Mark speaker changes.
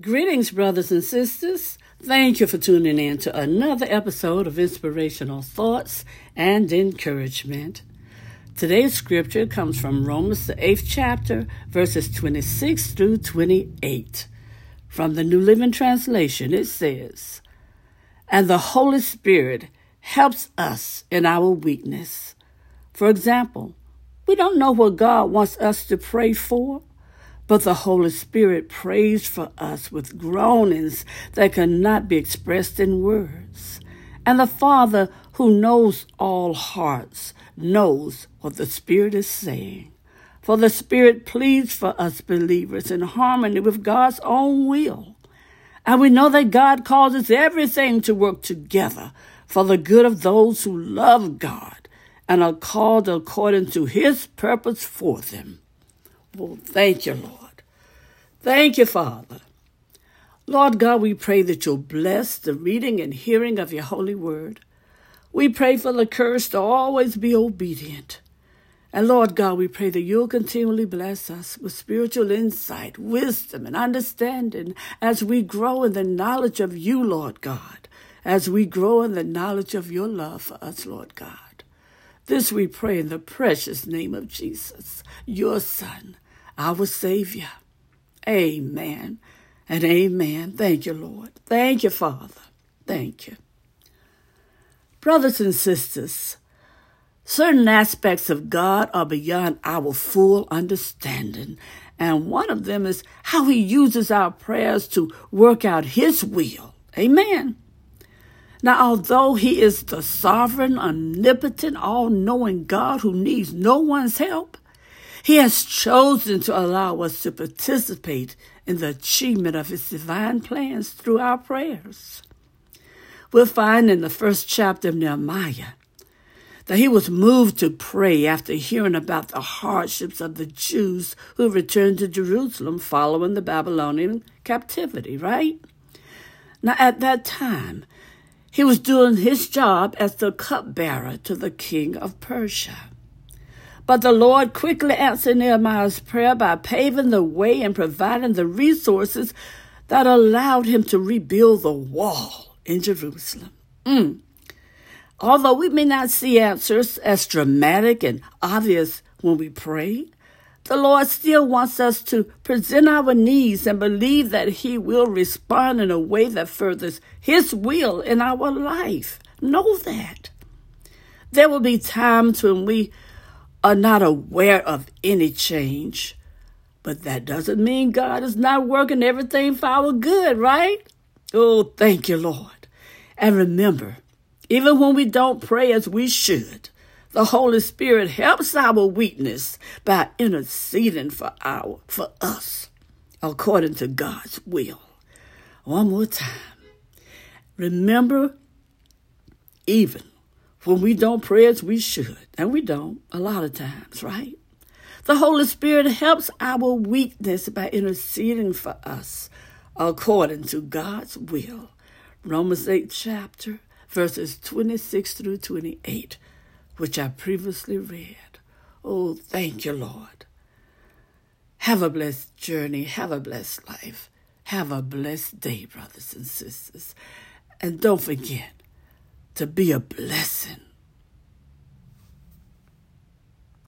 Speaker 1: Greetings, brothers and sisters. Thank you for tuning in to another episode of Inspirational Thoughts and Encouragement. Today's scripture comes from Romans, the eighth chapter, verses 26 through 28. From the New Living Translation, it says, And the Holy Spirit helps us in our weakness. For example, we don't know what God wants us to pray for but the Holy Spirit prays for us with groanings that cannot be expressed in words. And the Father, who knows all hearts, knows what the Spirit is saying. For the Spirit pleads for us believers in harmony with God's own will. And we know that God causes everything to work together for the good of those who love God and are called according to His purpose for them. Well, thank you, Lord. Thank you, Father. Lord God, we pray that you'll bless the reading and hearing of your holy word. We pray for the courage to always be obedient. And Lord God, we pray that you'll continually bless us with spiritual insight, wisdom, and understanding as we grow in the knowledge of you, Lord God, as we grow in the knowledge of your love for us, Lord God. This we pray in the precious name of Jesus, your Son, our Savior. Amen and amen. Thank you, Lord. Thank you, Father. Thank you. Brothers and sisters, certain aspects of God are beyond our full understanding. And one of them is how he uses our prayers to work out his will. Amen. Now, although he is the sovereign, omnipotent, all knowing God who needs no one's help, he has chosen to allow us to participate in the achievement of His divine plans through our prayers. We'll find in the first chapter of Nehemiah that he was moved to pray after hearing about the hardships of the Jews who returned to Jerusalem following the Babylonian captivity, right? Now, at that time, he was doing his job as the cupbearer to the king of Persia. But the Lord quickly answered Nehemiah's prayer by paving the way and providing the resources that allowed him to rebuild the wall in Jerusalem. Mm. Although we may not see answers as dramatic and obvious when we pray, the Lord still wants us to present our needs and believe that He will respond in a way that furthers His will in our life. Know that. There will be times when we are not aware of any change. But that doesn't mean God is not working everything for our good, right? Oh, thank you, Lord. And remember, even when we don't pray as we should, the Holy Spirit helps our weakness by interceding for our for us according to God's will. One more time. Remember, even when we don't pray as we should, and we don't a lot of times, right? The Holy Spirit helps our weakness by interceding for us according to God's will. Romans 8 chapter, verses 26 through 28, which I previously read. Oh, thank you, Lord. Have a blessed journey. Have a blessed life. Have a blessed day, brothers and sisters. And don't forget, to be a blessing